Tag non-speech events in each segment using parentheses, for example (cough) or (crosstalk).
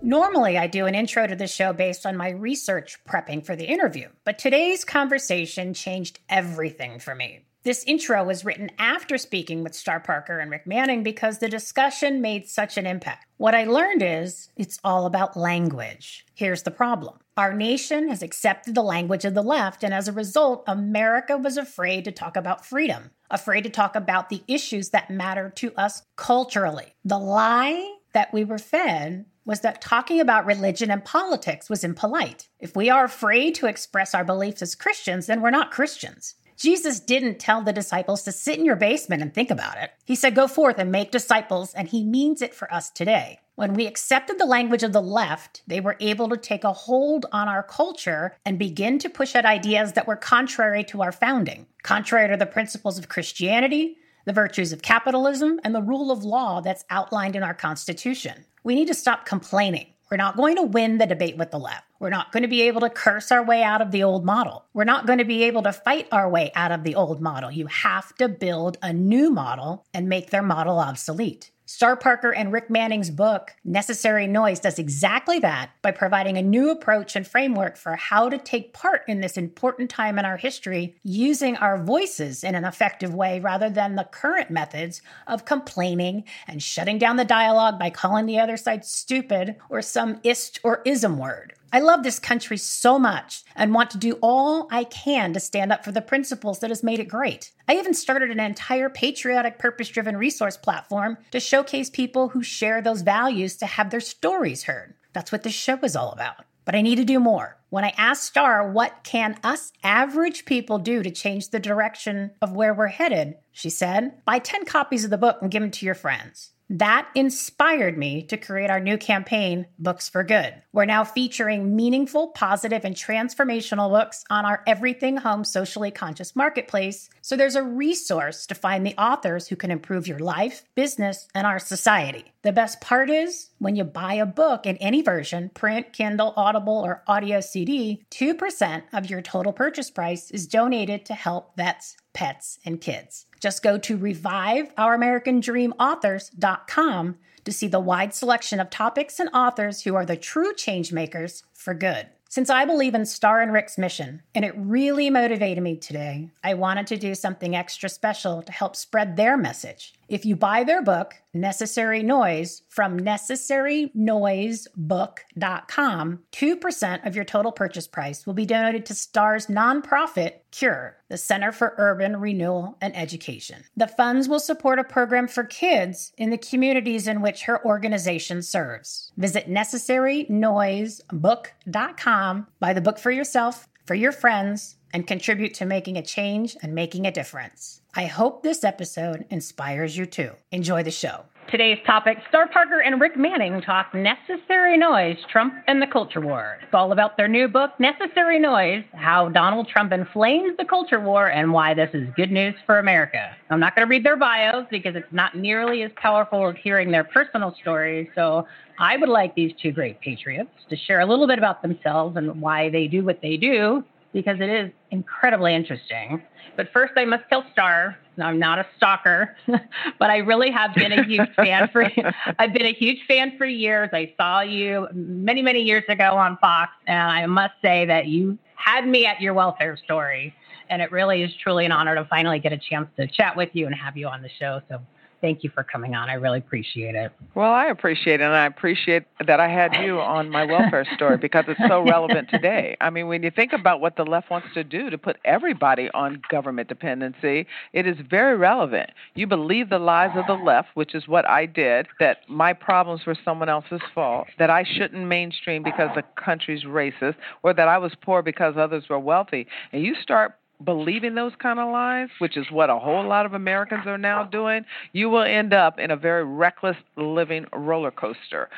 Normally, I do an intro to the show based on my research prepping for the interview, but today's conversation changed everything for me. This intro was written after speaking with Star Parker and Rick Manning because the discussion made such an impact. What I learned is it's all about language. Here's the problem our nation has accepted the language of the left, and as a result, America was afraid to talk about freedom, afraid to talk about the issues that matter to us culturally. The lie that we were fed was that talking about religion and politics was impolite. If we are afraid to express our beliefs as Christians, then we're not Christians. Jesus didn't tell the disciples to sit in your basement and think about it. He said, Go forth and make disciples, and he means it for us today. When we accepted the language of the left, they were able to take a hold on our culture and begin to push out ideas that were contrary to our founding, contrary to the principles of Christianity, the virtues of capitalism, and the rule of law that's outlined in our Constitution. We need to stop complaining. We're not going to win the debate with the left. We're not going to be able to curse our way out of the old model. We're not going to be able to fight our way out of the old model. You have to build a new model and make their model obsolete. Star Parker and Rick Manning's book, Necessary Noise, does exactly that by providing a new approach and framework for how to take part in this important time in our history using our voices in an effective way rather than the current methods of complaining and shutting down the dialogue by calling the other side stupid or some ist or ism word. I love this country so much and want to do all I can to stand up for the principles that has made it great. I even started an entire patriotic, purpose driven resource platform to showcase people who share those values to have their stories heard. That's what this show is all about. But I need to do more. When I asked Star, what can us average people do to change the direction of where we're headed? She said, buy 10 copies of the book and give them to your friends. That inspired me to create our new campaign, Books for Good. We're now featuring meaningful, positive, and transformational books on our Everything Home Socially Conscious Marketplace. So there's a resource to find the authors who can improve your life, business, and our society. The best part is when you buy a book in any version print, Kindle, Audible, or audio CD 2% of your total purchase price is donated to help vets, pets, and kids. Just go to reviveouramericandreamauthors.com to see the wide selection of topics and authors who are the true change makers for good. Since I believe in Star and Rick's mission, and it really motivated me today, I wanted to do something extra special to help spread their message. If you buy their book, Necessary Noise, from necessarynoisebook.com, 2% of your total purchase price will be donated to STAR's nonprofit, CURE, the Center for Urban Renewal and Education. The funds will support a program for kids in the communities in which her organization serves. Visit necessarynoisebook.com, buy the book for yourself, for your friends, and contribute to making a change and making a difference. I hope this episode inspires you too. Enjoy the show. Today's topic Star Parker and Rick Manning talk Necessary Noise Trump and the Culture War. It's all about their new book, Necessary Noise How Donald Trump Inflames the Culture War and Why This is Good News for America. I'm not going to read their bios because it's not nearly as powerful as hearing their personal stories. So I would like these two great patriots to share a little bit about themselves and why they do what they do because it is incredibly interesting. But first, I must tell Star, I'm not a stalker, (laughs) but I really have been a huge fan for. (laughs) I've been a huge fan for years. I saw you many, many years ago on Fox, and I must say that you had me at your welfare story, and it really is truly an honor to finally get a chance to chat with you and have you on the show. So thank you for coming on. I really appreciate it. Well, I appreciate it, and I appreciate that I had you on my welfare story because it's so relevant today. I mean, when you think about what the left wants to do to put everybody on government dependency, it is very relevant. You believe the lies of the left, which is what I did, that my problems were someone else's fault, that I shouldn't mainstream because the country's racist, or that I was poor because others were wealthy. And you start believing those kind of lies, which is what a whole lot of Americans are now doing, you will end up in a very reckless living roller coaster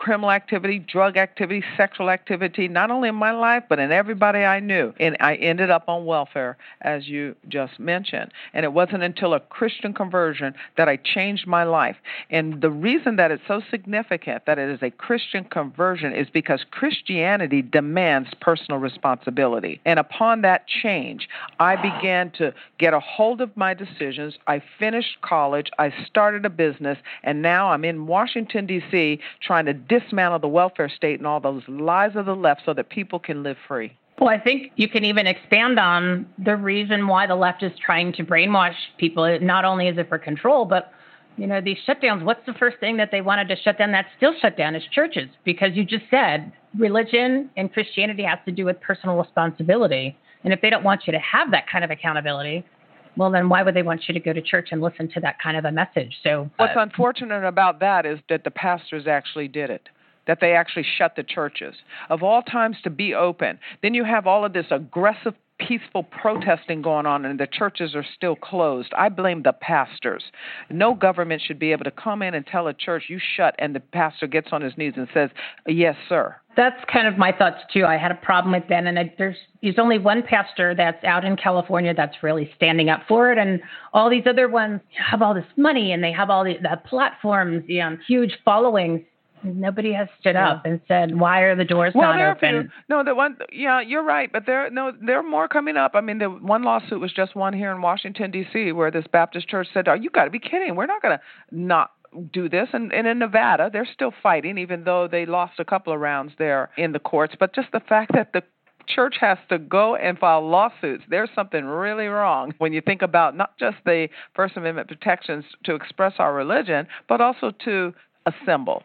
criminal activity, drug activity, sexual activity, not only in my life, but in everybody I knew. And I ended up on welfare, as you just mentioned. And it wasn't until a Christian conversion that I changed my life. And the reason that it's so significant that it is a Christian conversion is because Christianity demands personal responsibility. And upon that change, I began to get a hold of my decisions. I finished college, I started a business, and now I'm in Washington, D.C., trying to dismantle the welfare state and all those lies of the left so that people can live free. Well, I think you can even expand on the reason why the left is trying to brainwash people. Not only is it for control, but you know these shutdowns. What's the first thing that they wanted to shut down? That's still shut down is churches because you just said religion and Christianity has to do with personal responsibility. And if they don't want you to have that kind of accountability, well, then why would they want you to go to church and listen to that kind of a message? So, what's uh, unfortunate about that is that the pastors actually did it. That they actually shut the churches. Of all times to be open. Then you have all of this aggressive peaceful protesting going on and the churches are still closed. I blame the pastors. No government should be able to come in and tell a church you shut and the pastor gets on his knees and says, "Yes, sir." That's kind of my thoughts too. I had a problem with that, and I, there's there's only one pastor that's out in California that's really standing up for it, and all these other ones have all this money and they have all the, the platforms, know, huge followings, Nobody has stood yeah. up and said, "Why are the doors well, not open?" Few, no, the one, yeah, you're right, but there, no, there are more coming up. I mean, the one lawsuit was just one here in Washington D.C. where this Baptist church said, "Oh, you got to be kidding! We're not going to not do this. And, and in Nevada, they're still fighting, even though they lost a couple of rounds there in the courts. But just the fact that the church has to go and file lawsuits, there's something really wrong when you think about not just the First Amendment protections to express our religion, but also to assemble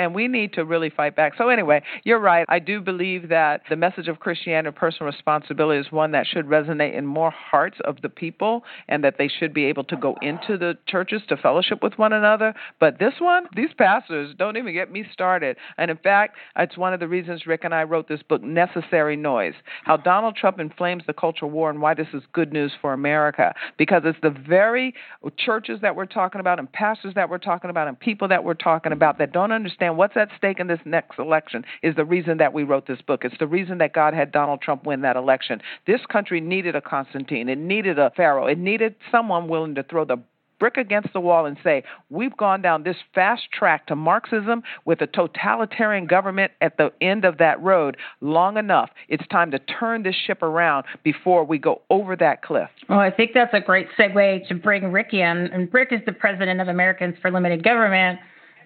and we need to really fight back. So, anyway, you're right. I do believe that the message of Christianity and personal responsibility is one that should resonate in more hearts of the people and that they should be able to go into the churches to fellowship with one another. But this one, these pastors don't even get me started. And in fact, it's one of the reasons Rick and I wrote this book, Necessary Noise How Donald Trump Inflames the Cultural War and Why This is Good News for America. Because it's the very churches that we're talking about and pastors that we're talking about and people that we're talking about that don't understand understand what's at stake in this next election is the reason that we wrote this book. It's the reason that God had Donald Trump win that election. This country needed a Constantine. It needed a Pharaoh. It needed someone willing to throw the brick against the wall and say, We've gone down this fast track to Marxism with a totalitarian government at the end of that road long enough. It's time to turn this ship around before we go over that cliff. Well, I think that's a great segue to bring Rick in. And Rick is the president of Americans for Limited Government.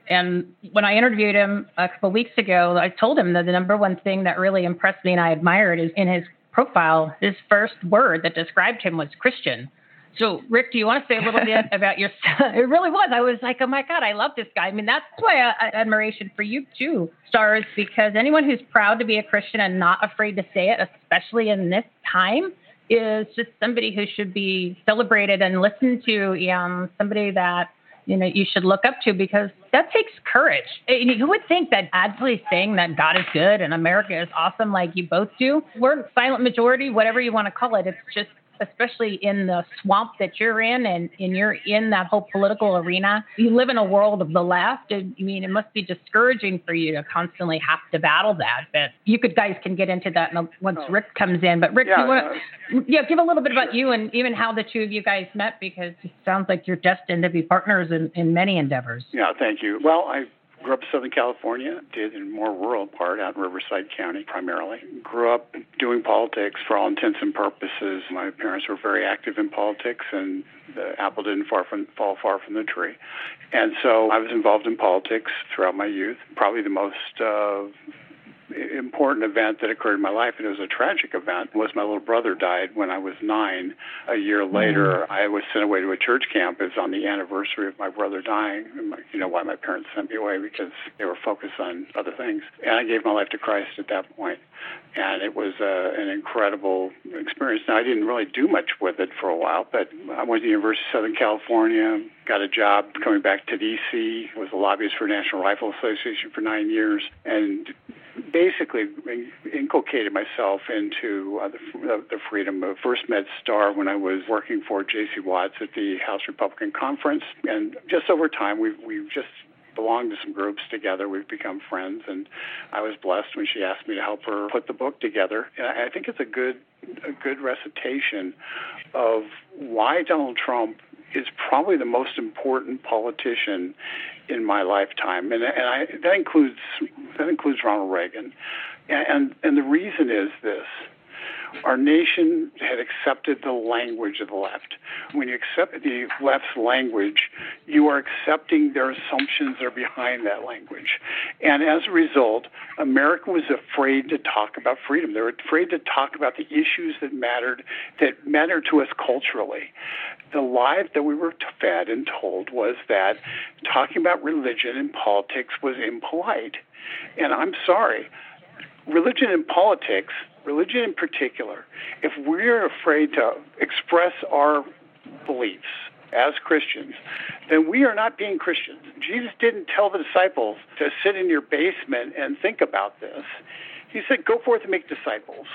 And when I interviewed him a couple weeks ago, I told him that the number one thing that really impressed me and I admired is in his profile, his first word that described him was Christian. So, Rick, do you want to say a little bit (laughs) about your? (laughs) it really was. I was like, oh my God, I love this guy. I mean, that's why I, I, admiration for you too, Stars, because anyone who's proud to be a Christian and not afraid to say it, especially in this time, is just somebody who should be celebrated and listened to. Um, somebody that you know you should look up to because that takes courage. And who would think that actually saying that God is good and America is awesome, like you both do, we're silent majority, whatever you want to call it. It's just especially in the swamp that you're in and, and you're in that whole political arena. You live in a world of the left. I mean, it must be discouraging for you to constantly have to battle that. But you could guys can get into that once oh. Rick comes in. But Rick, yeah, you want to uh, yeah, give a little bit about you and even how the two of you guys met because it sounds like you're destined to be partners in, in many endeavors. Yeah, thank you. Well, I Grew up in Southern California, did in more rural part out in Riverside County primarily. Grew up doing politics for all intents and purposes. My parents were very active in politics, and the apple didn't far from, fall far from the tree. And so I was involved in politics throughout my youth. Probably the most uh, important event that occurred in my life, and it was a tragic event, was my little brother died when I was nine. A year later, mm. I was sent away to a church camp. It was on the anniversary of my brother dying. You know why my parents sent me away because they were focused on other things. And I gave my life to Christ at that point. point, and it was uh, an incredible experience. Now I didn't really do much with it for a while, but I went to the University of Southern California, got a job coming back to D.C. Was a lobbyist for National Rifle Association for nine years, and basically inculcated myself into uh, the, the freedom of First Med Star when I was working for J.C. Watts at the House Republican Conference, and just over time we've we've just belonged to some groups together. We've become friends, and I was blessed when she asked me to help her put the book together. And I think it's a good a good recitation of why Donald Trump is probably the most important politician in my lifetime, and, and I, that includes that includes Ronald Reagan, and, and and the reason is this: our nation had accepted the language of the left. When you accept the left's language, you are accepting their assumptions that are behind that language. And as a result, America was afraid to talk about freedom. They were afraid to talk about the issues that mattered that mattered to us culturally. The lie that we were fed and told was that talking about religion and politics was impolite. And I'm sorry, religion and politics religion in particular, if we're afraid to express our beliefs as Christians, then we are not being Christians. Jesus didn't tell the disciples to sit in your basement and think about this. He said, Go forth and make disciples.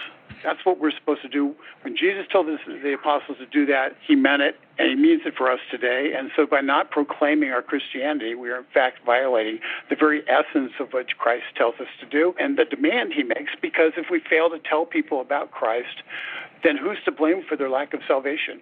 That's what we're supposed to do. When Jesus told the apostles to do that, he meant it, and he means it for us today. And so by not proclaiming our Christianity, we are in fact violating the very essence of what Christ tells us to do and the demand he makes, because if we fail to tell people about Christ, then who's to blame for their lack of salvation?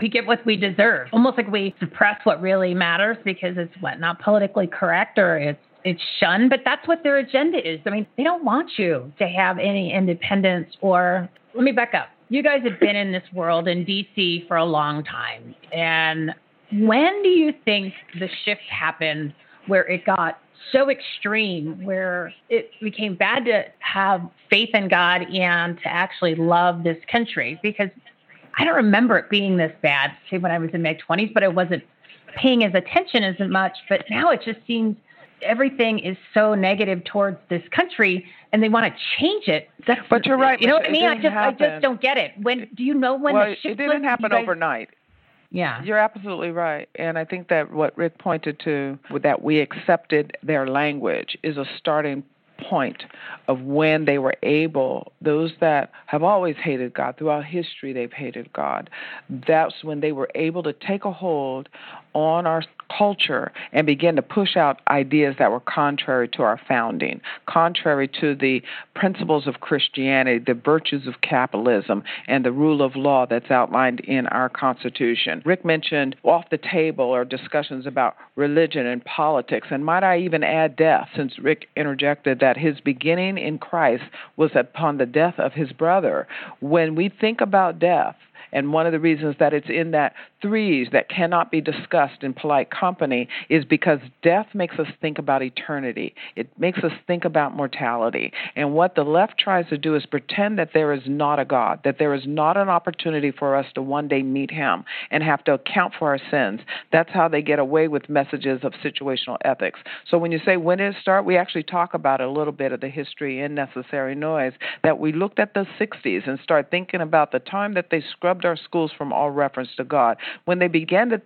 we get what we deserve. Almost like we suppress what really matters because it's what not politically correct or it's it's shunned, but that's what their agenda is. I mean, they don't want you to have any independence or let me back up. You guys have been in this world in DC for a long time. And when do you think the shift happened where it got so extreme where it became bad to have faith in God and to actually love this country because I don't remember it being this bad, say when I was in my 20s, but I wasn't paying as attention as much. But now it just seems everything is so negative towards this country and they want to change it. That's, but you're right. You know what I mean? I just happen. I just don't get it. When do you know when well, the shift it didn't happen guys, overnight. Yeah. You're absolutely right. And I think that what Rick pointed to that we accepted their language is a starting point of when they were able, those that have always hated God, throughout history they've hated God, that's when they were able to take a hold on our culture and begin to push out ideas that were contrary to our founding, contrary to the principles of Christianity, the virtues of capitalism, and the rule of law that's outlined in our Constitution. Rick mentioned off the table or discussions about religion and politics, and might I even add death, since Rick interjected that his beginning in Christ was upon the death of his brother. When we think about death, and one of the reasons that it's in that threes that cannot be discussed in polite company is because death makes us think about eternity. It makes us think about mortality. And what the left tries to do is pretend that there is not a God, that there is not an opportunity for us to one day meet Him and have to account for our sins. That's how they get away with messages of situational ethics. So when you say when did it start, we actually talk about a little bit of the history in Necessary Noise that we looked at the 60s and start thinking about the time that they scrubbed our schools from all reference to God. When they began to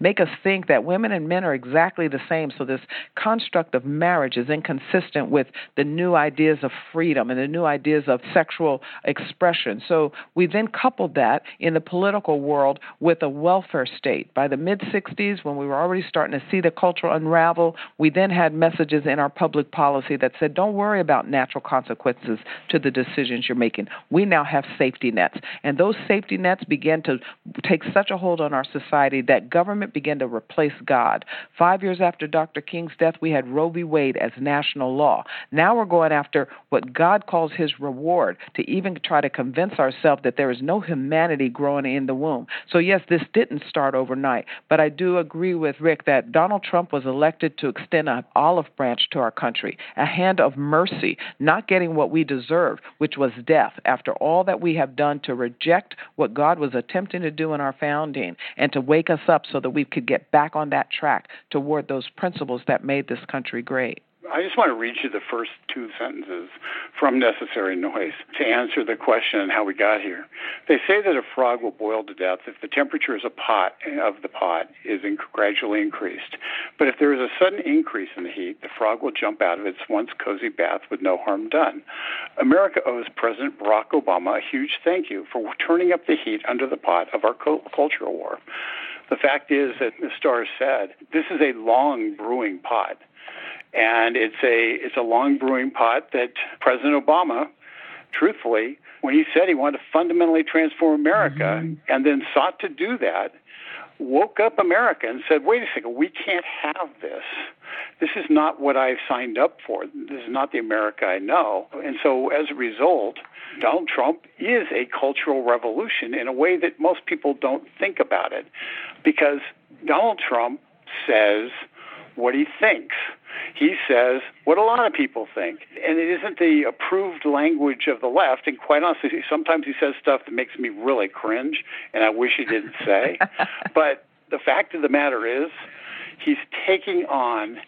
make us think that women and men are exactly the same. So this construct of marriage is inconsistent with the new ideas of freedom and the new ideas of sexual expression. So we then coupled that in the political world with a welfare state. By the mid 60s, when we were already starting to see the culture unravel, we then had messages in our public policy that said, don't worry about natural consequences to the decisions you're making. We now have safety nets. And those safety nets began to take such a hold on our society that government began to replace God. Five years after Dr. King's death, we had Roe v. Wade as national law. Now we're going after what God calls his reward to even try to convince ourselves that there is no humanity growing in the womb. So, yes, this didn't start overnight, but I do agree with Rick that Donald Trump was elected to extend an olive branch to our country, a hand of mercy, not getting what we deserved, which was death, after all that we have done to reject what God was attempting to do in our founding and to wake us up so that we could get back on that track toward those principles that made this country great. I just want to read you the first two sentences from Necessary Noise to answer the question on how we got here. They say that a frog will boil to death if the temperature of, the pot is gradually increased. But if there is a sudden increase in the heat, the frog will jump out of its once cozy bath with no harm done. America owes President Barack Obama a huge thank you for turning up the heat under the pot of our cultural war. The fact is that the Star said this is a long brewing pot and it's a it's a long brewing pot that President Obama, truthfully, when he said he wanted to fundamentally transform America mm-hmm. and then sought to do that, woke up America and said, "Wait a second, we can't have this. This is not what I've signed up for. This is not the America I know." And so, as a result, Donald Trump is a cultural revolution in a way that most people don't think about it, because Donald Trump says what he thinks. He says what a lot of people think. And it isn't the approved language of the left. And quite honestly, sometimes he says stuff that makes me really cringe, and I wish he didn't say. (laughs) but the fact of the matter is, he's taking on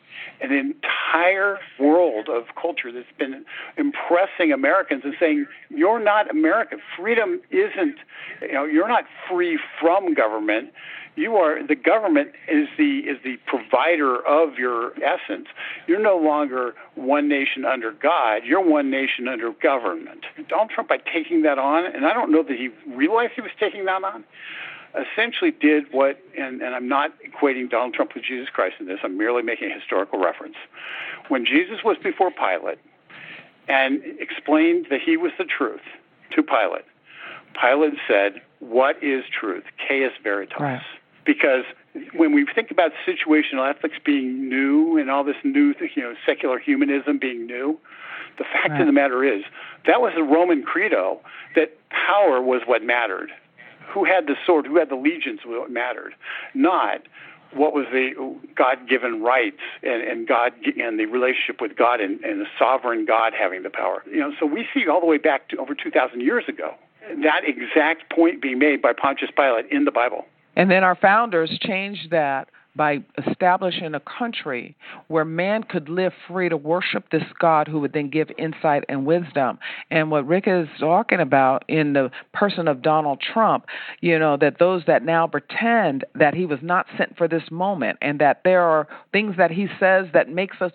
an entire world of culture that's been impressing Americans and saying, you're not American. Freedom isn't, you know, you're not free from government you are the government is the is the provider of your essence. You're no longer one nation under God. You're one nation under government. Donald Trump, by taking that on, and I don't know that he realized he was taking that on, essentially did what, and, and I'm not equating Donald Trump with Jesus Christ in this. I'm merely making a historical reference. When Jesus was before Pilate and explained that he was the truth to Pilate, Pilate said, "What is truth? Caius veritas." Right because when we think about situational ethics being new and all this new, you know, secular humanism being new, the fact right. of the matter is that was a Roman credo that power was what mattered. Who had the sword, who had the legions what mattered, not what was the God-given rights and, and God and the relationship with God and, and the sovereign God having the power. You know, so we see all the way back to over 2,000 years ago that exact point being made by Pontius Pilate in the Bible. And then our founders changed that by establishing a country where man could live free to worship this God who would then give insight and wisdom. And what Rick is talking about in the person of Donald Trump, you know, that those that now pretend that he was not sent for this moment and that there are things that he says that makes us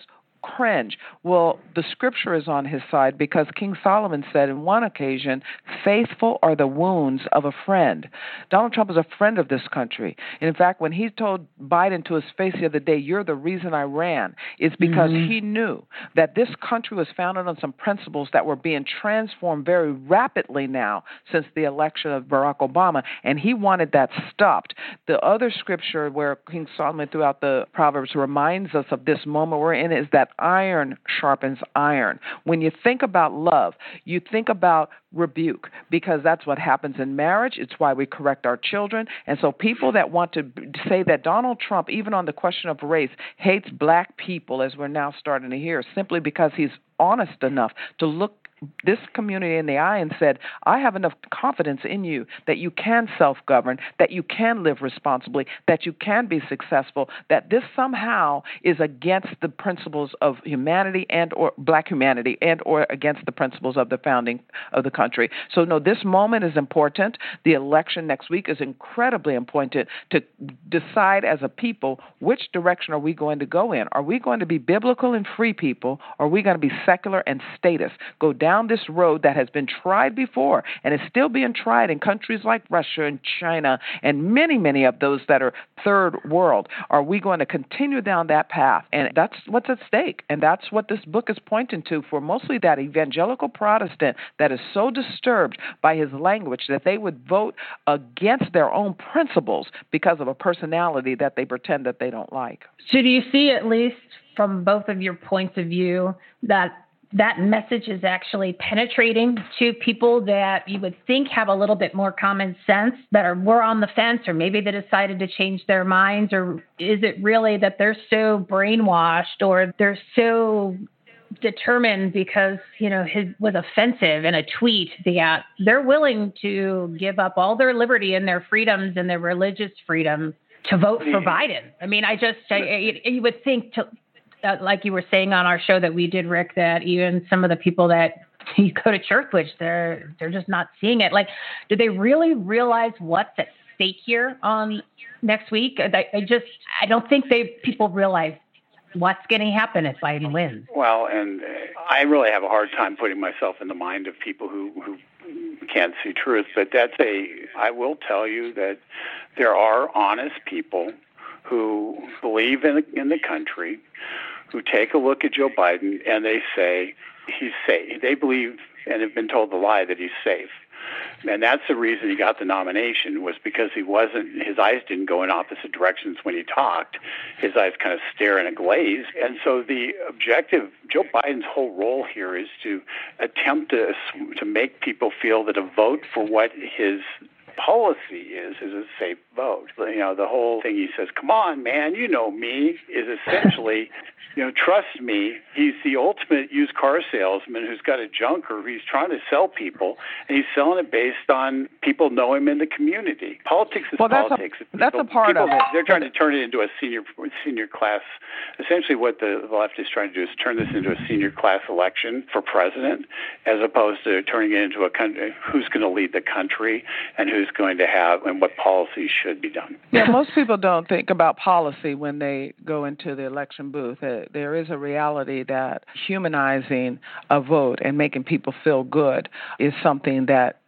cringe. Well, the scripture is on his side because King Solomon said in one occasion, Faithful are the wounds of a friend. Donald Trump is a friend of this country. And in fact, when he told Biden to his face the other day, You're the reason I ran, it's because mm-hmm. he knew that this country was founded on some principles that were being transformed very rapidly now since the election of Barack Obama. And he wanted that stopped. The other scripture where King Solomon throughout the Proverbs reminds us of this moment we're in is that iron sharpens iron. When you think about love, you think about rebuke because that's what happens in marriage. It's why we correct our children. And so people that want to say that Donald Trump, even on the question of race, hates black people, as we're now starting to hear, simply because he's honest enough to look this community in the eye and said, I have enough confidence in you that you can self govern, that you can live responsibly, that you can be successful, that this somehow is against the principles of humanity and or black humanity and or against the principles of the founding of the country. So no, this moment is important. The election next week is incredibly important to decide as a people which direction are we going to go in. Are we going to be biblical and free people or are we going to be secular and status? Go down down this road that has been tried before and is still being tried in countries like Russia and China and many, many of those that are third world? Are we going to continue down that path? And that's what's at stake. And that's what this book is pointing to for mostly that evangelical Protestant that is so disturbed by his language that they would vote against their own principles because of a personality that they pretend that they don't like. So, do you see, at least from both of your points of view, that that message is actually penetrating to people that you would think have a little bit more common sense that are more on the fence or maybe they decided to change their minds or is it really that they're so brainwashed or they're so determined because you know his was offensive in a tweet that they're willing to give up all their liberty and their freedoms and their religious freedom to vote for Biden. I mean, I just I, you would think to uh, like you were saying on our show that we did, Rick, that even some of the people that (laughs) you go to church with, they're they're just not seeing it. Like, do they really realize what's at stake here on next week? I, I just I don't think they people realize what's going to happen if Biden wins. Well, and I really have a hard time putting myself in the mind of people who who can't see truth. But that's a I will tell you that there are honest people who believe in in the country, who take a look at Joe Biden and they say he's safe. They believe and have been told the lie that he's safe. And that's the reason he got the nomination was because he wasn't his eyes didn't go in opposite directions when he talked. His eyes kind of stare in a glaze. And so the objective Joe Biden's whole role here is to attempt to to make people feel that a vote for what his policy is is a safe vote. You know, the whole thing he says, "Come on, man, you know me," is essentially (laughs) you know, trust me, he's the ultimate used car salesman who's got a junker. He's trying to sell people, and he's selling it based on people know him in the community. Politics is well, that's politics. A, that's people, a part people, of it. They're trying to turn it into a senior senior class. Essentially, what the left is trying to do is turn this into a senior class election for president, as opposed to turning it into a country who's going to lead the country and who's going to have and what policies should be done. Yeah, most people don't think about policy when they go into the election booth. Uh, there is a reality that humanizing a vote and making people feel good is something that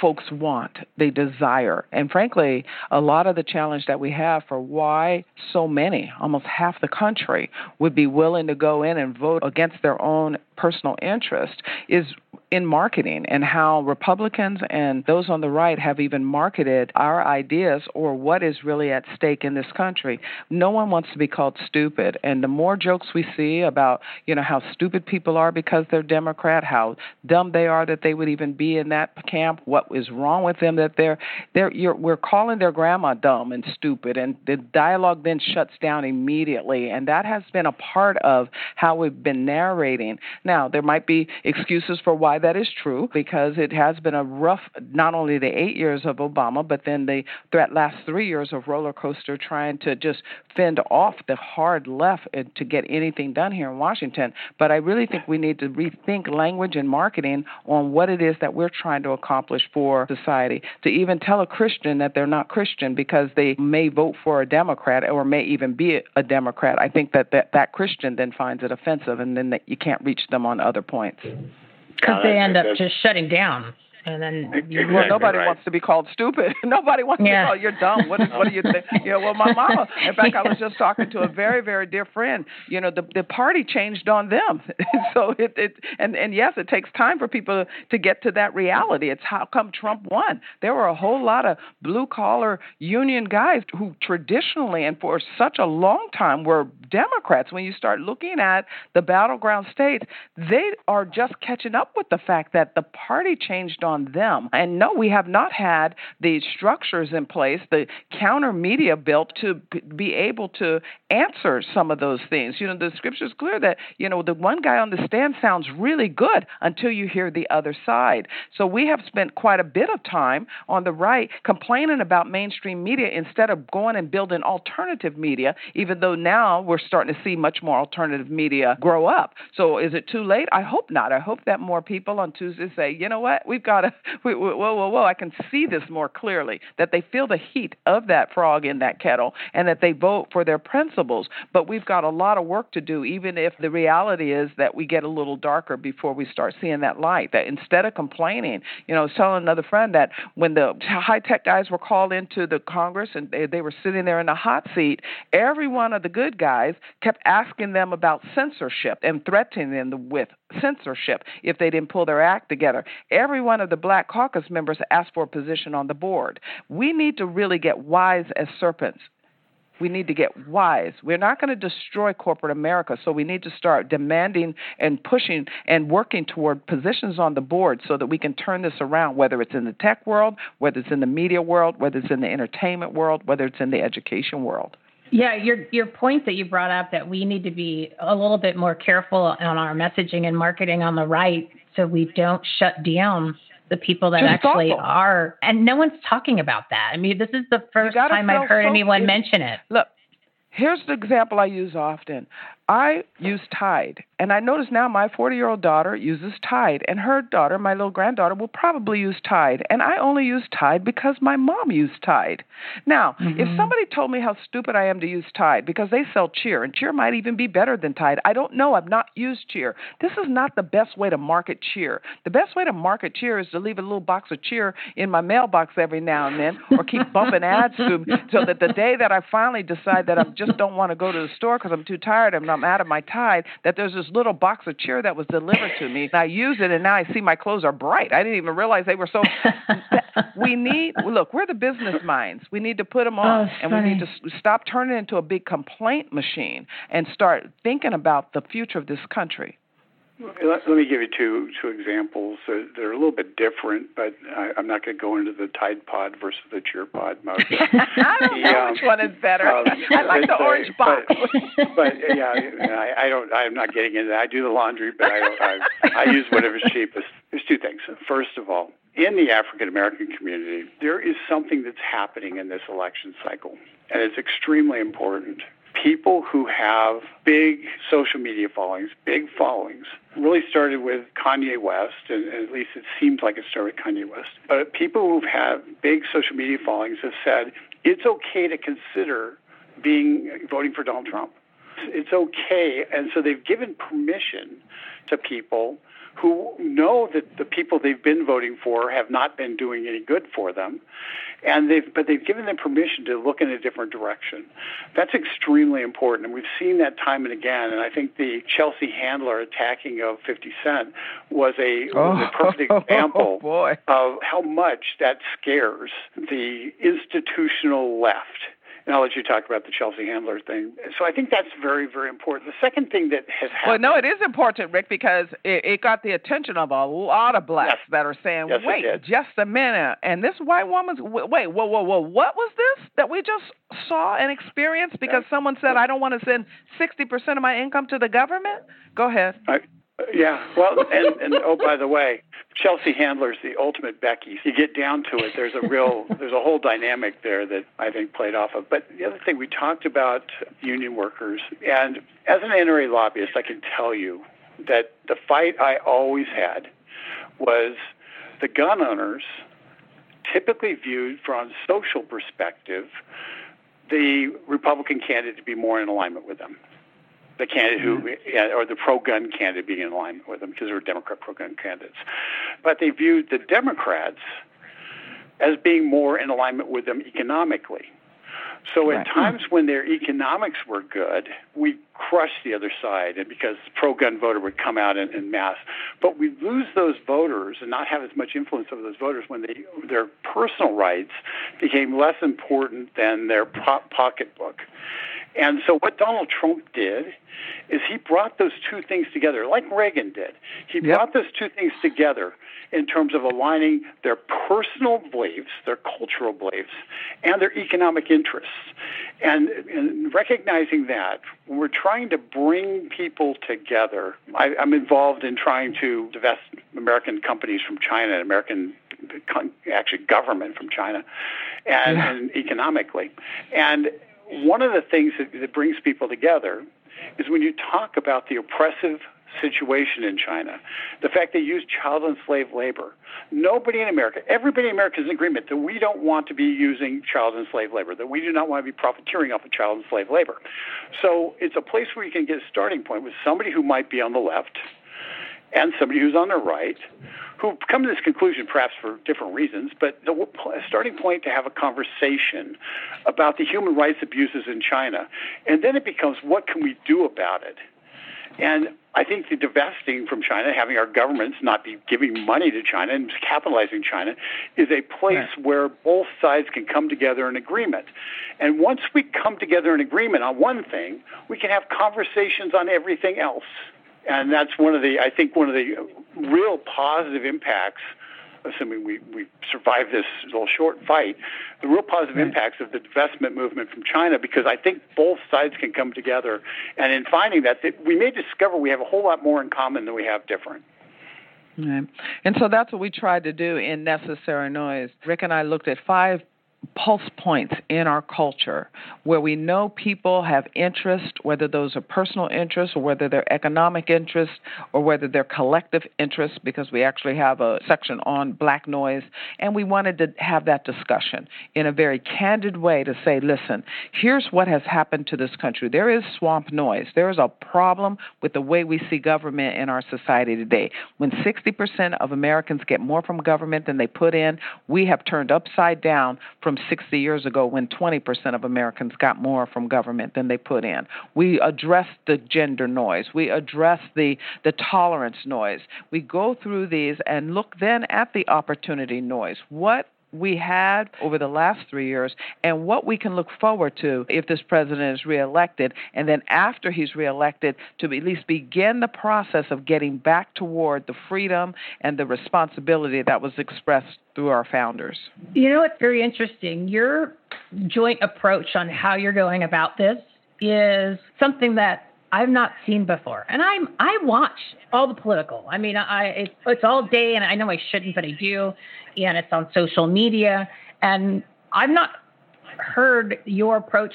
folks want, they desire. And frankly, a lot of the challenge that we have for why so many, almost half the country, would be willing to go in and vote against their own personal interest is in marketing and how Republicans and those on the right have even marketed our ideas or what is really at stake in this country. No one wants to be called stupid, and the more jokes we see about you know how stupid people are because they're Democrat, how dumb they are that they would even be in that camp, what is wrong with them that they're they're we're calling their grandma dumb and stupid, and the dialogue then shuts down immediately, and that has been a part of how we've been narrating. Now there might be excuses for why that is true because it has been a rough, not only the eight years of Obama, but then the that last three years of roller coaster trying to just fend off the hard left to get anything done here in Washington. But I really think we need to rethink language and marketing on what it is that we're trying to accomplish for society. To even tell a Christian that they're not Christian because they may vote for a Democrat or may even be a Democrat, I think that that, that Christian then finds it offensive and then that you can't reach them on other points. Because they end up just shutting down. And then exactly well, nobody right. wants to be called stupid. (laughs) nobody wants Yeah. to be called you're dumb. What is what do you think? (laughs) You know, well, my mama. In fact, I was just talking to a very very dear friend. You know, the the party changed on them. (laughs) so it it and and yes, it takes time for people to get to that reality. It's how come Trump won. There were a whole lot of blue collar union guys who traditionally and for such a long time were Democrats. When you start looking at the battleground states, they are just catching up with the fact that the party changed on them. And no, we have not had the structures in place, the counter media built to be able to answer some of those things. You know, the scripture is clear that, you know, the one guy on the stand sounds really good until you hear the other side. So we have spent quite a bit of time on the right complaining about mainstream media instead of going and building alternative media, even though now we're starting to see much more alternative media grow up. So is it too late? I hope not. I hope that more people on Tuesday say, you know what, we've got (laughs) whoa, whoa, whoa, I can see this more clearly, that they feel the heat of that frog in that kettle and that they vote for their principles. But we've got a lot of work to do, even if the reality is that we get a little darker before we start seeing that light. That instead of complaining, you know, I was telling another friend that when the high tech guys were called into the Congress and they, they were sitting there in the hot seat, every one of the good guys kept asking them about censorship and threatening them with censorship if they didn't pull their act together. Every one of the Black Caucus members asked for a position on the board. We need to really get wise as serpents we need to get wise. We're not going to destroy corporate America, so we need to start demanding and pushing and working toward positions on the board so that we can turn this around, whether it's in the tech world, whether it's in the media world, whether it's in the entertainment world, whether it's in the education world. Yeah, your your point that you brought up that we need to be a little bit more careful on our messaging and marketing on the right so we don't shut down the people that Just actually thoughtful. are and no one's talking about that. I mean, this is the first time I've heard anyone mention it. Look, here's the example I use often. I use Tide, and I notice now my 40 year old daughter uses Tide, and her daughter, my little granddaughter, will probably use Tide. And I only use Tide because my mom used Tide. Now, Mm-hmm. if somebody told me how stupid I am to use Tide because they sell Cheer, and Cheer might even be better than Tide, I don't know. I've not used Cheer. This is not the best way to market Cheer. The best way to market Cheer is to leave a little box of Cheer in my mailbox every now and then, or keep bumping ads to me so that the day that I finally decide that I just don't want to go to the store because I'm too tired and I'm out of my tide, that there's this little box of cheer that was delivered to me. And I use it, and now I see my clothes are bright. I didn't even realize they were so. (laughs) we need look. We're the business minds. We need to put them oh, on, Oh, and we need to stop turning into a big complaint machine and start thinking about the future of this country. Let, let me give you two two examples. Uh, they're a little bit different, but I, I'm not going to go into the Tide Pod versus the Cheer Pod (laughs) mode. I don't know Yeah. which one is better. Um, I like the uh, orange box. But, but yeah, I, I don't. I'm not getting into that. I do the laundry, but I, I, I use whatever's cheapest. There's two things. First of all, in the African American community, there is something that's happening in this election cycle, and it's extremely important. People who have big social media followings, big followings, really started with Kanye West, and at least it seems like it started with Kanye West. But people who've big social media followings have said it's okay to consider being voting for Donald Trump. It's okay, and so they've given permission to people who know that the people they've been voting for have not been doing any good for them, and they've but they've given them permission to look in a different direction. That's extremely important, and we've seen that time and again. And I think the Chelsea Handler attacking of 50 Cent was a, was a perfect oh, (laughs) oh, example boy. of how much that scares the institutional left. And I'll let you talk about the Chelsea Handler thing. So I think that's very, very important. The second thing that has happened. Well, no, it is important, Rick, because it, it got the attention of a lot of blacks Yes. that are saying, Yes, "Wait, just a minute!" And this white woman's wait, whoa, whoa, whoa, what was this that we just saw and experienced because someone said, "I don't want to send sixty percent of my income to the government"? Go ahead. I, yeah, well, and, and oh, by the way, Chelsea Handler's the ultimate Becky. You get down to it, there's a real, there's a whole dynamic there that I think played off of. But the other thing, we talked about union workers, and as an NRA lobbyist, I can tell you that the fight I always had was the gun owners typically viewed from a social perspective the Republican candidate to be more in alignment with them the candidate who, mm-hmm. yeah, or the pro-gun candidate being in alignment with them because they were Democrat pro-gun candidates. But they viewed the Democrats as being more in alignment with them economically. So Right. at times when their economics were good, we crushed the other side, and because the pro-gun voter would come out in, in mass. But we lose those voters and not have as much influence over those voters when they, their personal rights became less important than their po- pocketbook. And so what Donald Trump did is he brought those two things together, like Reagan did. He Yep. brought those two things together in terms of aligning their personal beliefs, their cultural beliefs, and their economic interests. And, and recognizing that, we're trying to bring people together, I, I'm involved in trying to divest American companies from China, and American actually government from China, and, Yeah. and economically. And one of the things that, that brings people together is when you talk about the oppressive situation in China, the fact they use child and slave labor. Nobody in America, everybody in America is in agreement that we don't want to be using child and slave labor, that we do not want to be profiteering off of child and slave labor. So it's a place where you can get a starting point with somebody who might be on the left and somebody who's on the right who come to this conclusion perhaps for different reasons, but the starting point to have a conversation about the human rights abuses in China. And then it becomes what can we do about it? And I think the divesting from China, having our governments not be giving money to China and capitalizing China, is a place right. where both sides can come together in agreement. And once we come together in agreement on one thing, we can have conversations on everything else. And that's one of the, I think, one of the real positive impacts assuming we, we survive this little short fight, the real positive impacts of the divestment movement from China, because I think both sides can come together. And in finding that, we may discover we have a whole lot more in common than we have different. Right. And so that's what we tried to do in Necessary Noise. Rick and I looked at five pulse points in our culture where we know people have interest, whether those are personal interests or whether they're economic interests or whether they're collective interests, because we actually have a section on black noise. And we wanted to have that discussion in a very candid way to say, listen, here's what has happened to this country. There is swamp noise. There is a problem with the way we see government in our society today. When 60% of Americans get more from government than they put in, we have turned upside down from from 60 years ago when 20% of Americans got more from government than they put in. We address the gender noise. We address the, the tolerance noise. We go through these and look then at the opportunity noise. What we had over the last three years and what we can look forward to if this president is reelected. And then after he's reelected, to at least begin the process of getting back toward the freedom and the responsibility that was expressed through our founders. You know, it's very interesting. Your joint approach on how you're going about this is something that I've not seen before. And I'm I watch all the political. I mean, I it's, it's all day, and I know I shouldn't, but I do. And it's on social media, and I'm not heard your approach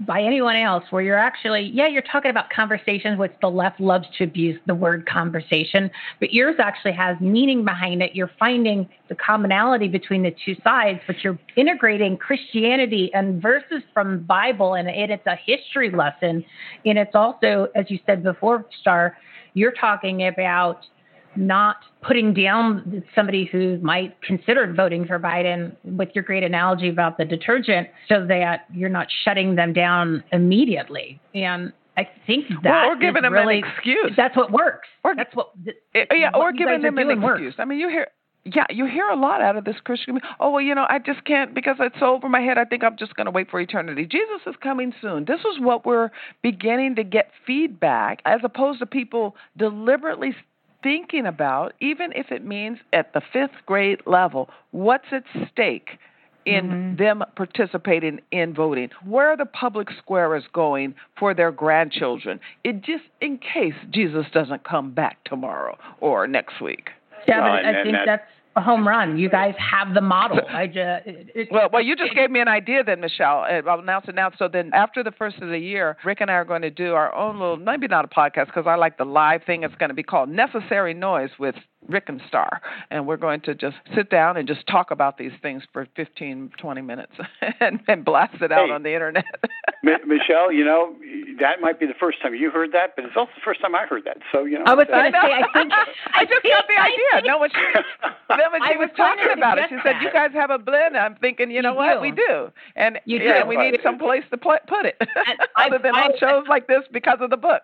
by anyone else where you're actually, yeah, you're talking about conversations, which the left loves to abuse the word conversation, but yours actually has meaning behind it. You're finding the commonality between the two sides, but you're integrating Christianity and verses from Bible, and, and it's a history lesson. And it's also, as you said before, Star, you're talking about not putting down somebody who might consider voting for Biden with your great analogy about the detergent so that you're not shutting them down immediately. And I think that well, or giving them really, an excuse. That's what works. Or that's what. Eh, yeah, what or giving them an excuse. Works. I mean, you hear. Yeah, you hear a lot out of this Christian. Oh well, you know, I just can't because it's so over my head. I think I'm just going to wait for eternity. Jesus is coming soon. This is what we're beginning to get feedback, as opposed to people deliberately thinking about, even if it means at the fifth grade level, what's at stake in mm-hmm. them participating in voting, where the public square is going for their grandchildren, it just in case Jesus doesn't come back tomorrow or next week. Yeah, but I think that's a home run. You guys have the model. (laughs) I just it, well, well, you just gave me an idea then, Michelle. I'll announce it now. So then, after the first of the year, Rick and I are going to do our own little, maybe not a podcast because I like the live thing. It's going to be called Necessary Noise with Rick and Star, and we're going to just sit down and just talk about these things for 15, 20 minutes (laughs) and, and blast it out hey, on the internet. (laughs) M- Michelle, you know that might be the first time you heard that, but it's also the first time I heard that. So you know, I was going to say, I (laughs) think I just got the idea. No, when she, then when she was, was talking about it, she said, "You guys have a blend." I'm thinking, you, you know do. what, we do, and you yeah, do. we need some place to put it, other than I, on shows like this because of the book.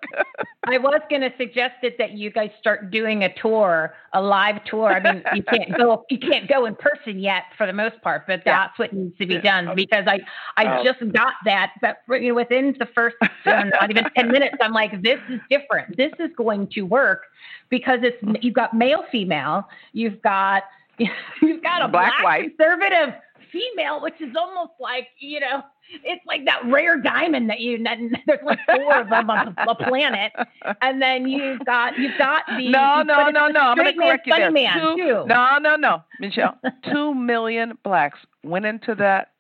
I was going to suggest it that you guys start doing a tour, a live tour. I mean, you can't go, you can't go in person yet for the most part, but that's yeah. what needs to be done because I, I um, just got that, but you know, within the first uh, not even ten (laughs) minutes, I'm like, this is different. This is going to work because it's you've got male, female, you've got (laughs) you've got a black, black white conservative female, which is almost like you know, it's like that rare diamond that you. (laughs) There's like four of them on the planet, and then you've got you've got the no no no no. I'm going to correct you there. Man Two, no no no, Michelle. (laughs) Two million blacks went into that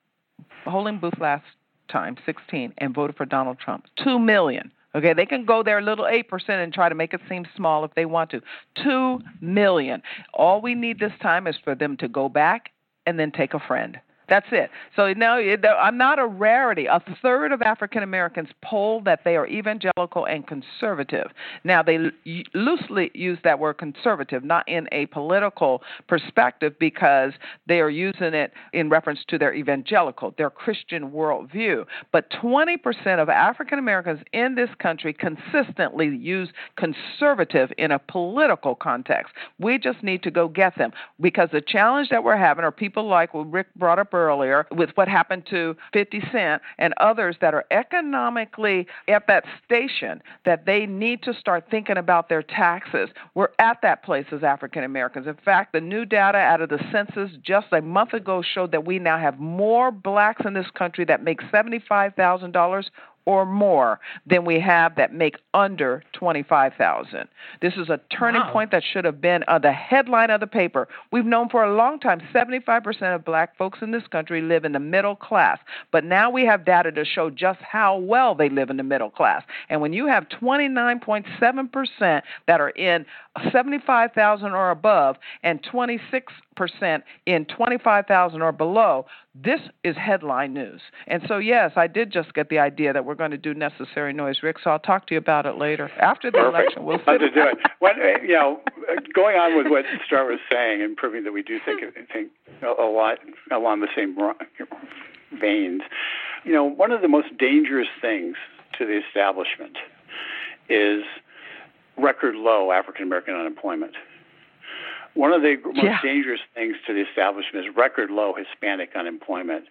polling booth last time, 16, and voted for Donald Trump. Two million. Okay, they can go their little 8% and try to make it seem small if they want to. 2 million. All we need this time is for them to go back and then take a friend. That's it. So now I'm not a rarity. A third of African Americans poll that they are evangelical and conservative. Now, they loosely use that word conservative, not in a political perspective, because they are using it in reference to their evangelical, their Christian worldview. But 20% of African Americans in this country consistently use conservative in a political context. We just need to go get them because the challenge that we're having are people like Rick brought up earlier with what happened to 50 Cent and others that are economically at that station that they need to start thinking about their taxes. We're at that place as African Americans. In fact, the new data out of the census just a month ago showed that we now have more blacks in this country that make $75,000 or more than we have that make under 25,000. This is a turning wow. point that should have been uh, the headline of the paper. We've known for a long time 75% of black folks in this country live in the middle class, but now we have data to show just how well they live in the middle class. And when you have 29.7% that are in 75,000 or above and 26% in 25,000 or below, this is headline news. And so, yes, I did just get the idea that we're going to do necessary noise, Rick. So I'll talk to you about it later after the Perfect. election. We'll sit to do it. What, uh, you know, going on with what Star was saying and proving that we do think think a lot along the same veins. You know, one of the most dangerous things to the establishment is record low African American unemployment. One of the most yeah. dangerous things to the establishment is record low Hispanic unemployment.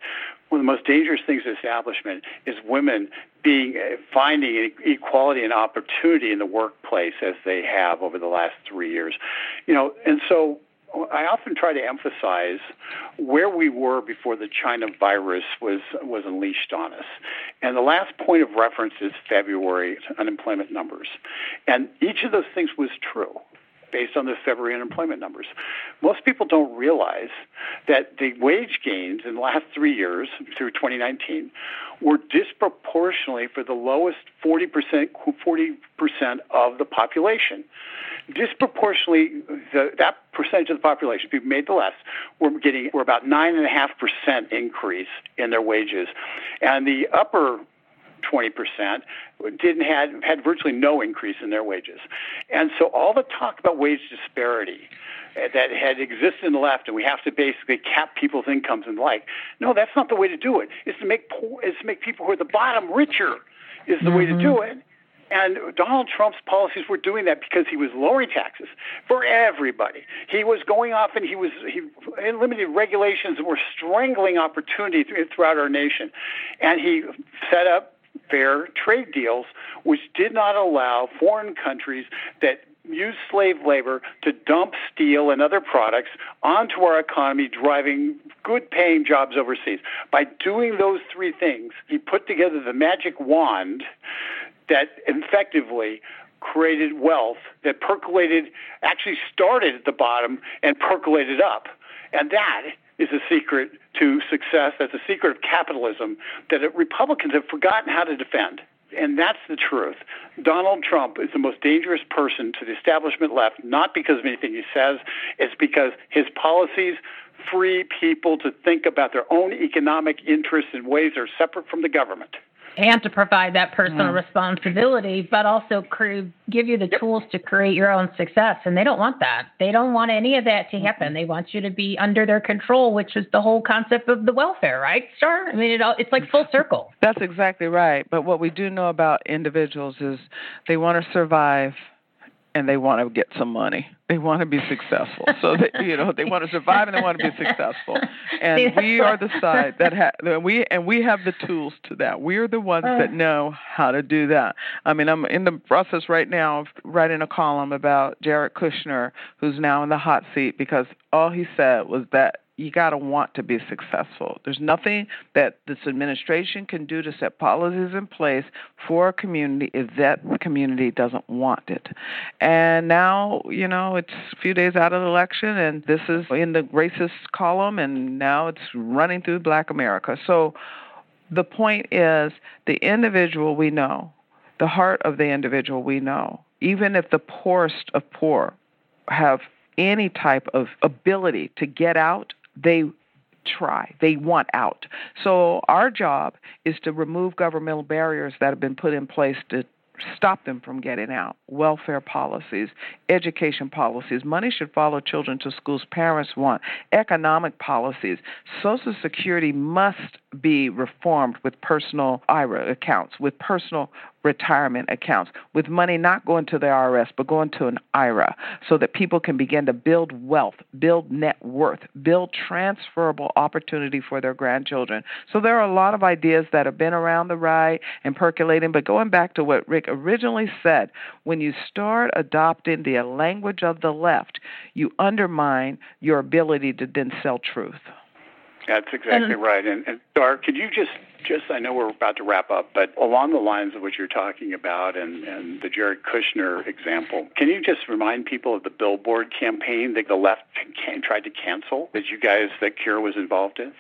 One of the most dangerous things to the establishment is women being uh, finding equality and opportunity in the workplace as they have over the last three years. You know, and so I often try to emphasize where we were before the China virus was was unleashed on us. And the last point of reference is February unemployment numbers. And each of those things was true based on the February unemployment numbers. Most people don't realize that the wage gains in the last three years through 2019 were disproportionately for the lowest 40%, 40% of the population disproportionately the, that percentage of the population, people made the less, were getting were about nine and a half percent increase in their wages, and the upper 20% didn't had had virtually no increase in their wages. And so all the talk about wage disparity uh, that had existed in the left and we have to basically cap people's incomes and the like. No, that's not the way to do it. It's to make poor, it's to make people who are at the bottom richer is the mm-hmm. way to do mm-hmm. it. And Donald Trump's policies were doing that because he was lowering taxes for everybody. He was going off and he was he eliminated regulations that were strangling opportunity throughout our nation, and he set up fair trade deals which did not allow foreign countries that use slave labor to dump steel and other products onto our economy, driving good paying jobs overseas. By doing those three things, he put together the magic wand that effectively created wealth that percolated, actually started at the bottom and percolated up. And that is a secret to success. That's a secret of capitalism that Republicans have forgotten how to defend. And that's the truth. Donald Trump is the most dangerous person to the establishment left, not because of anything he says, it's because his policies free people to think about their own economic interests in ways that are separate from the government and to provide that personal responsibility, but also cre- give you the yep. tools to create your own success. And they don't want that. They don't want any of that to mm-hmm. happen. They want you to be under their control, which is the whole concept of the welfare, right, Star? I mean, it all, it's like full (laughs) circle. That's exactly right. But what we do know about individuals is they want to survive and they want to get some money. They want to be successful. So that you know, they want to survive and they want to be successful. (laughs) And we are the side that ha- we and we have the tools to that. We're the ones that uh. know how to do that. I mean, I'm in the process right now of writing a column about Jared Kushner, who's now in the hot seat because all he said was that you got to want to be successful. There's nothing that this administration can do to set policies in place for a community if that community doesn't want it. And now, you know, it's a few days out of the election, and this is in the racist column, and now it's running through black America. So the point is the individual we know the heart of the individual we know. Even if the poorest of poor have any type of ability to get out, they try. They want out. So our job is to remove governmental barriers that have been put in place to stop them from getting out. Welfare policies, education policies. Money should follow children to schools parents want. Economic policies. Social Security must be reformed with personal IRA accounts, with personal retirement accounts, with money not going to the IRS, but going to an IRA, so that people can begin to build wealth, build net worth, build transferable opportunity for their grandchildren. So there are a lot of ideas that have been around the right and percolating, but going back to what Rick originally said, when you start adopting the language of the left, you undermine your ability to then sell truth. That's exactly and, right. And, and Dar, could you just just I know we're about to wrap up, but along the lines of what you're talking about and, and the Jared Kushner example, can you just remind people of the billboard campaign that the left can, tried to cancel that you guys that Cure was involved in?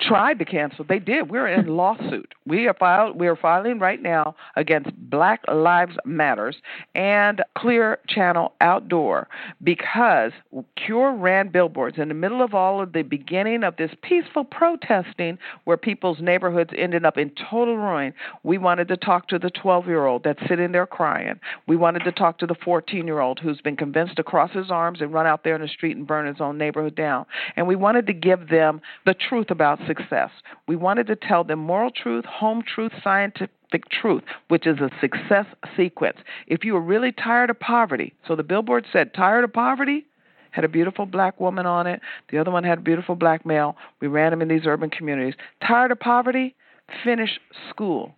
Tried to cancel. They did. We're in (laughs) lawsuit. We are filed. We are filing right now against Black Lives Matters and Clear Channel Outdoor because Cure ran billboards in the middle of all of the beginning of this peaceful protesting, where people's neighborhoods ended up in total ruin. We wanted to talk to the 12-year-old that's sitting there crying. We wanted to talk to the 14-year-old who's been convinced to cross his arms and run out there in the street and burn his own neighborhood down. And we wanted to give them the truth about success. We wanted to tell them moral truth, home truth, scientific truth, which is a success sequence. If you are really tired of poverty, so the billboard said, tired of poverty? Had a beautiful black woman on it. The other one had a beautiful black male. We ran them in these urban communities. Tired of poverty? Finish school.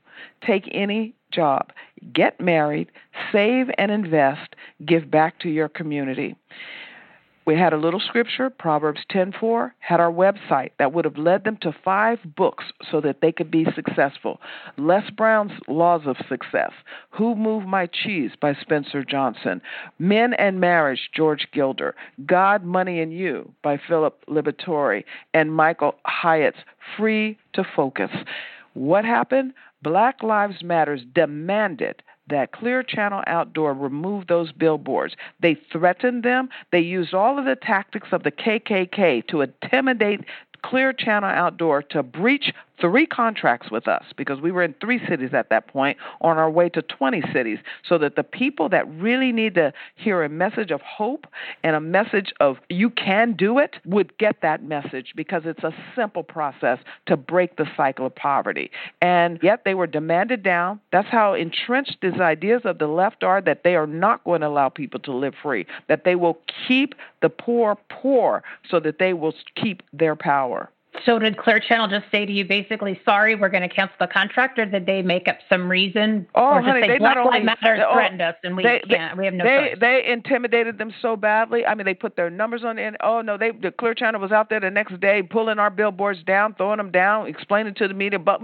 Take any job. Get married. Save and invest. Give back to your community we had a little scripture, Proverbs 10:4, had our website that would have led them to five books so that they could be successful. Les Brown's Laws of Success, Who Moved My Cheese by Spencer Johnson, Men and Marriage, George Gilder, God, Money, and You by Philip Liberatore, and Michael Hyatt's Free to Focus. What happened? Black Lives Matters demanded that Clear Channel Outdoor remove those billboards. They threatened them. They used all of the tactics of the KKK to intimidate Clear Channel Outdoor to breach three contracts with us because we were in three cities at that point on our way to 20 cities so that the people that really need to hear a message of hope and a message of you can do it would get that message because it's a simple process to break the cycle of poverty. And yet they were demanded down. That's how entrenched these ideas of the left are that they are not going to allow people to live free, that they will keep the poor poor so that they will keep their power. So did Clear Channel just say to you basically, sorry, we're going to cancel the contract, or did they make up some reason? Oh, or honey, say, they Black not only Matters oh, threatened us, and we they, can't. we have no they, choice. They intimidated them so badly. I mean, they put their numbers on the end. Oh no, they the Clear Channel was out there the next day pulling our billboards down, throwing them down, explaining to the media, but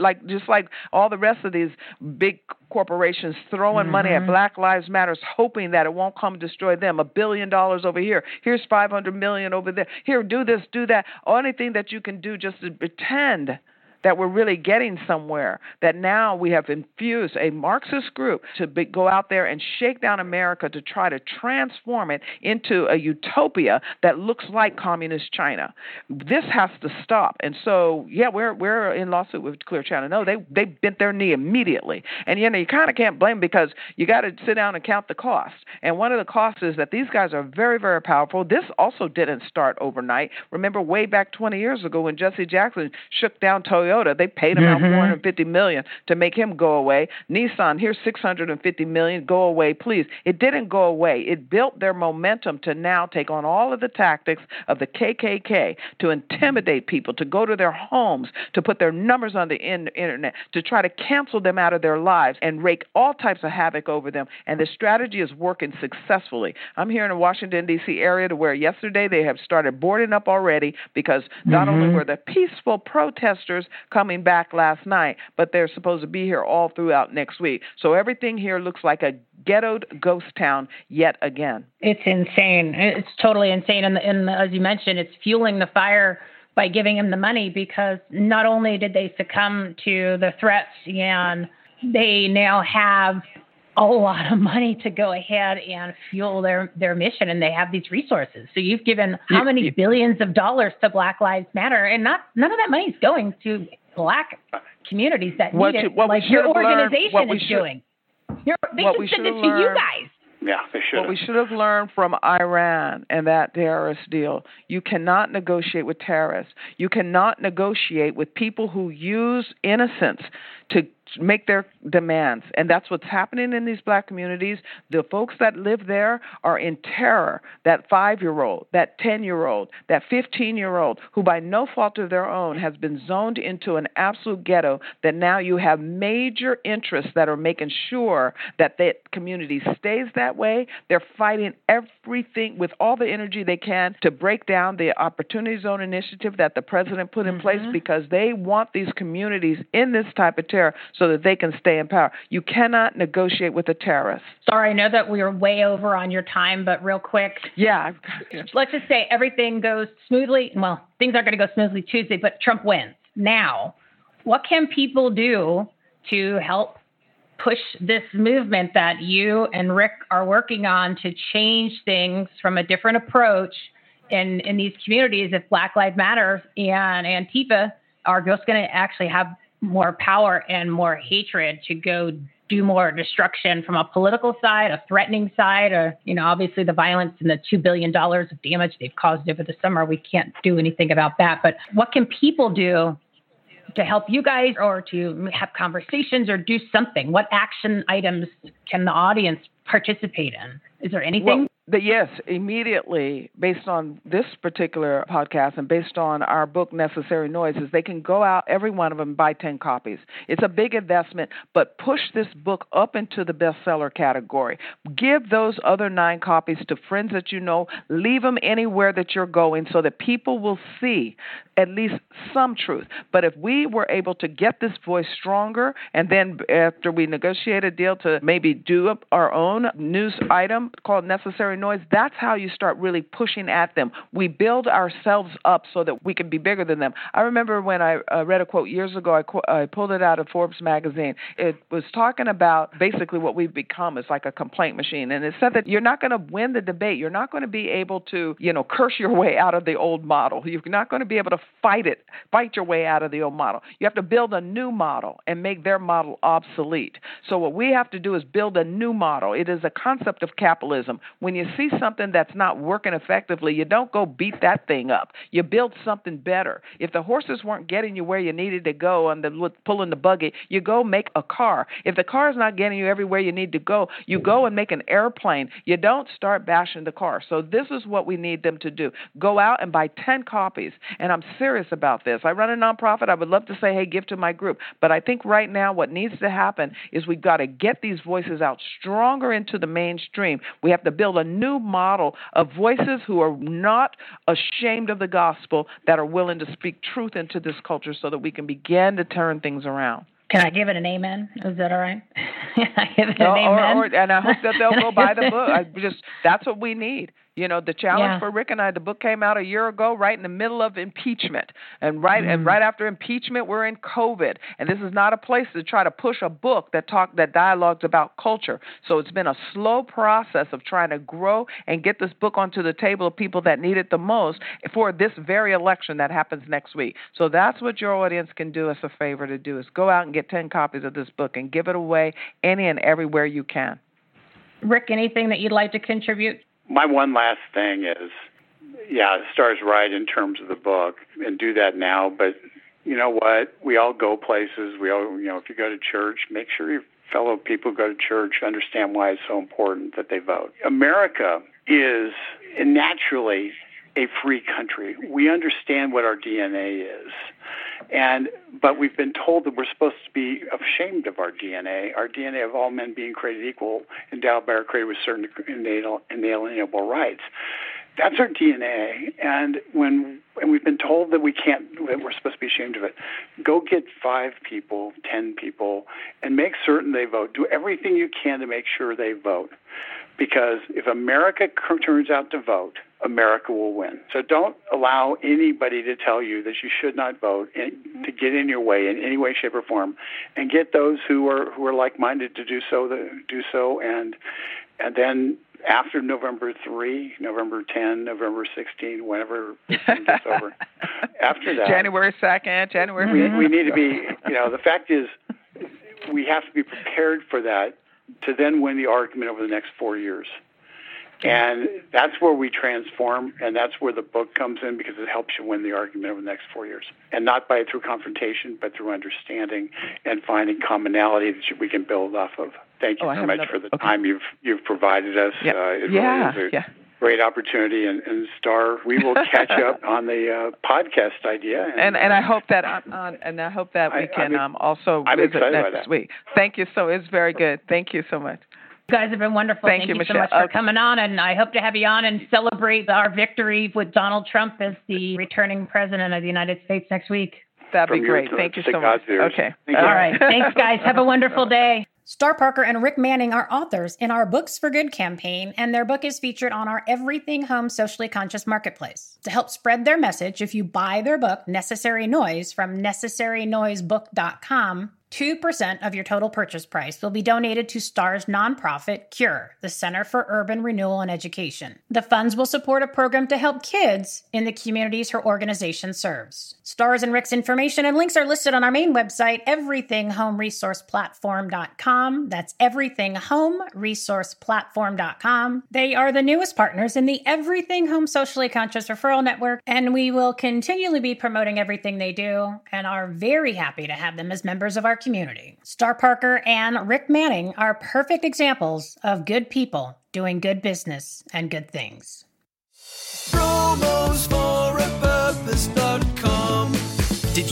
like just like all the rest of these big corporations throwing mm-hmm. money at mm-hmm. Black Lives Matters, hoping that it won't come destroy them. A billion dollars over here. Here's 500 million over there. Here, do this, do that. Anything that you can do just to pretend that we're really getting somewhere. That now we have infused a Marxist group to be, go out there and shake down America to try to transform it into a utopia that looks like communist China. This has to stop. And so, yeah, we're we're in lawsuit with Clear Channel. No, they they bent their knee immediately. And you know, you kind of can't blame because you got to sit down and count the cost. And one of the costs is that these guys are very very powerful. This also didn't start overnight. Remember way back 20 years ago when Jesse Jackson shook down Toyota Toyota. They paid him mm-hmm. out 450 million to make him go away. Nissan, here's 650 million. Go away, please. It didn't go away. It built their momentum to now take on all of the tactics of the KKK to intimidate people, to go to their homes, to put their numbers on the in- internet, to try to cancel them out of their lives and rake all types of havoc over them. And the strategy is working successfully. I'm here in the Washington D.C. area to where yesterday they have started boarding up already because not mm-hmm. only were the peaceful protesters coming back last night, but they're supposed to be here all throughout next week. So everything here looks like a ghettoed ghost town yet again. It's insane. It's totally insane. And, and as you mentioned, it's fueling the fire by giving him the money because not only did they succumb to the threats and they now have a lot of money to go ahead and fuel their, their mission and they have these resources. So you've given how many billions of dollars to Black Lives Matter and not none of that money is going to black communities that what need you, it what like your organization what we is should, doing. You're, they what should we send it should've to you learned- guys. Yeah, they should. What we should have learned from Iran and that terrorist deal you cannot negotiate with terrorists. You cannot negotiate with people who use innocence to make their demands. And that's what's happening in these black communities. The folks that live there are in terror. That five year old, that 10 year old, that 15 year old, who by no fault of their own has been zoned into an absolute ghetto, that now you have major interests that are making sure that that community stays that way. They're fighting everything with all the energy they can to break down the Opportunity Zone initiative that the president put in place mm-hmm. because they want these communities in this type of terror so that they can stay in power. You cannot negotiate with a terrorist. Sorry, I know that we are way over on your time, but real quick, Yeah. let's just say everything goes smoothly. Well, things aren't going to go smoothly Tuesday, but Trump wins. Now, what can people do to help push this movement that you and Rick are working on to change things from a different approach in, in these communities if Black Lives Matter and Antifa are just going to actually have more power and more hatred to go do more destruction from a political side, a threatening side, or you know, obviously the violence and the two billion dollars of damage they've caused over the summer. We can't do anything about that. But what can people do to help you guys, or to have conversations, or do something? What action items can the audience participate in? Is there anything? Well, yes, immediately, based on this particular podcast and based on our book, Necessary Noises, they can go out, every one of them, buy 10 copies. It's a big investment, but push this book up into the bestseller category. Give those other nine copies to friends that you know. Leave them anywhere that you're going so that people will see at least some truth. But if we were able to get this voice stronger, and then after we negotiate a deal to maybe do our own news item called Necessary Noise, that's how you start really pushing at them. We build ourselves up so that we can be bigger than them. I remember when I uh, read a quote years ago, I, qu- I pulled it out of Forbes magazine. It was talking about basically what we've become is like a complaint machine. And it said that you're not going to win the debate. You're not going to be able to, you know, curse your way out of the old model. You're not going to be able to fight it, fight your way out of the old model. You have to build a new model and make their model obsolete. So what we have to do is build a new model. It is a concept of capitalism. When you see something that's not working effectively, you don't go beat that thing up. You build something better. If the horses weren't getting you where you needed to go on the pulling the buggy, you go make a car. If the car is not getting you everywhere you need to go, you go and make an airplane. You don't start bashing the car. So this is what we need them to do. Go out and buy 10 copies. And I'm serious about this. I run a nonprofit. I would love to say, hey, give to my group. But I think right now what needs to happen is we've got to get these voices out stronger into the mainstream. We have to build a new model of voices who are not ashamed of the gospel, that are willing to speak truth into this culture so that we can begin to turn things around. Can I give it an amen? Is that all right? (laughs) I give it No, an amen. or, and I hope that they'll go buy the (laughs) book. I just that's what we need. You know, the challenge Yeah. for Rick and I, the book came out a year ago, right in the middle of impeachment, and right Mm. and right after impeachment, we're in COVID, and this is not a place to try to push a book that talk that dialogues about culture. So it's been a slow process of trying to grow and get this book onto the table of people that need it the most for this very election that happens next week. So that's what your audience can do us a favor to do is go out and get ten copies of this book and give it away any and everywhere you can. Rick, anything that you'd like to contribute? My one last thing is, yeah, Star's right in terms of the book, and do that now. But you know what? We all go places. We all, you know, if you go to church, make sure your fellow people go to church understand why it's so important that they vote. America is naturally a free country. We understand what our DNA is. And but we've been told that we're supposed to be ashamed of our DNA, our DNA of all men being created equal, endowed by our Creator with certain inalienable rights. That's our DNA, and when and we've been told that we can't, that we're supposed to be ashamed of it. Go get five people, ten people, and make certain they vote. Do everything you can to make sure they vote, because if America turns out to vote, America will win. So don't allow anybody to tell you that you should not vote and to get in your way in any way, shape, or form, and get those who are who are like-minded to do so. To do so, and and then after November 3, November 10, November 16, whenever (laughs) gets over. After that, January 2nd, January. We, we need to be, you know, the fact is, we have to be prepared for that to then win the argument over the next four years. And that's where we transform, and that's where the book comes in because it helps you win the argument over the next four years. And not by through confrontation, but through understanding and finding commonality that we can build off of. Thank you oh, very much another, for the okay. time you've you've provided us. Yeah, uh, it yeah, really is a yeah. great opportunity. And, and Star, we will catch (laughs) up on the uh, podcast idea. And, and and I hope that on, on and I hope that we I- can I'm- um, also I'm visit next week. Thank you so. It's very good. Thank you so much. You guys have been wonderful. Thank you, so Michelle. much for Okay. coming on, and I hope to have you on and celebrate our victory with Donald Trump as the returning president of the United States next week. That'd be great. Thank you so much. ears. Okay. Thank All you. right. Thanks, (laughs) guys. Have a wonderful day. Star Parker and Rick Manning are authors in our Books for Good campaign, and their book is featured on our Everything Home Socially Conscious Marketplace. To help spread their message, if you buy their book, Necessary Noise, from necessarynoisebook.com, 2% of your total purchase price will be donated to STAR's nonprofit, CURE, the Center for Urban Renewal and Education. The funds will support a program to help kids in the communities her organization serves. STAR's and Rick's information and links are listed on our main website, everythinghomeresourceplatform.com. That's everythinghomeresourceplatform.com. They are the newest partners in the Everything Home Socially Conscious Referral Network, and we will continually be promoting everything they do and are very happy to have them as members of our community. Star Parker and Rick Manning are perfect examples of good people doing good business and good things. Promos for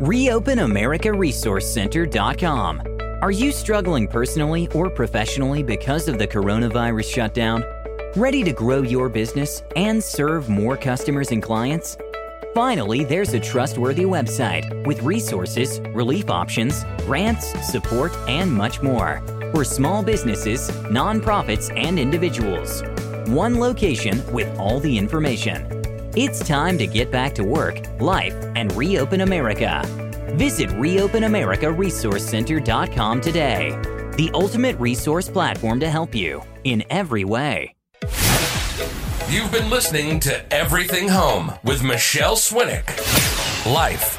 ReopenAmericaResourceCenter.com. Are you struggling personally or professionally because of the coronavirus shutdown? Ready to grow your business and serve more customers and clients? Finally, there's a trustworthy website with resources, relief options, grants, support, and much more for small businesses, nonprofits, and individuals. One location with all the information. It's time to get back to work, life, and reopen America. Visit ReopenAmericaResourceCenter.com today. The ultimate resource platform to help you in every way. You've been listening to Everything Home with Michelle Swinnick. Life,